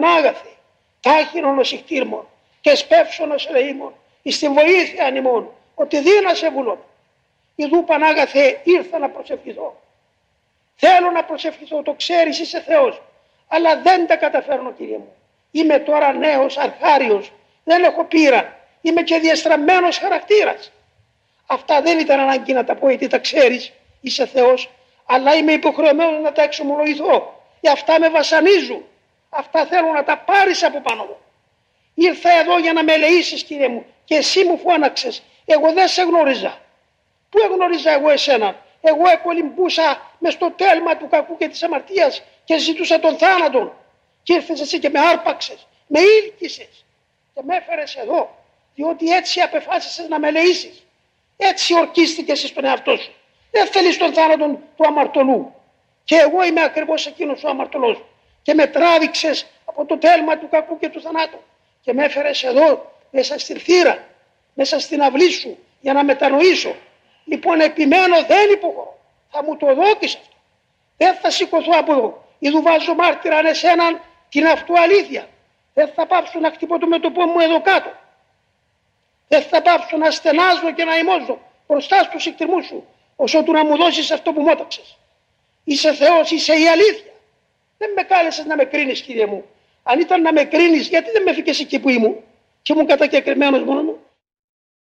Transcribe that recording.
Πανάγαθε, τάχυνον ως ηχτήρμον και σπεύσον ως ελεήμων, εις την βοήθεια ανημών, ότι δύνασε βουλών. Ιδού Πανάγαθε ήρθα να προσευχηθώ. Θέλω να προσευχηθώ, το ξέρεις είσαι Θεός, αλλά δεν τα καταφέρνω Κύριε μου. Είμαι τώρα νέος αρχάριος, δεν έχω πείρα, είμαι και διαστραμμένος χαρακτήρας. Αυτά δεν ήταν ανάγκη να τα πω γιατί τα ξέρεις, είσαι Θεός, αλλά είμαι υποχρεωμένος να τα εξομολογηθώ. Και αυτά με βασανίζουν. Αυτά θέλω να τα πάρεις από πάνω μου. Ήρθα εδώ για να με ελεήσεις κύριε μου και εσύ μου φώναξες. Εγώ δεν σε γνώριζα. Πού εγνώριζα εγώ εσένα; Εγώ εκολυμπούσα μες στο τέλμα του κακού και της αμαρτίας και ζητούσα τον θάνατον. Και ήρθες εσύ και με άρπαξες, με ήλκησες και με έφερες εδώ. Διότι έτσι απεφάσισες να με ελεήσεις. Έτσι ορκίστηκες στον εαυτό σου. Δεν θέλεις τον θάνατο του αμαρτωλού. Και εγώ είμαι ακριβώς εκείνος ο αμαρτωλός. Και με τράβηξες από το τέλμα του κακού και του θανάτου. Και με έφερες εδώ μέσα στη θύρα, μέσα στην αυλή σου για να μετανοήσω. Λοιπόν επιμένω δεν υποχωρώ. Θα μου το δώκεις αυτό. Δεν θα σηκωθώ από εδώ. Ιδού βάζω μάρτυραν εσέναν την αυτού αλήθεια. Δεν θα πάψω να χτυπώ το μέτωπό μου εδώ κάτω. Δεν θα πάψω να στενάζω και να ημώζω μπροστά στους εκτιμούς σου όσο του να μου δώσεις αυτό που μόταξες. Είσαι Θεός, είσαι η αλήθεια. Δεν με κάλεσες να με κρίνεις κύριε μου. Αν ήταν να με κρίνεις γιατί δεν με έφυγες εκεί που ήμουν; Και ήμουν κατακεκριμένος μόνος μου.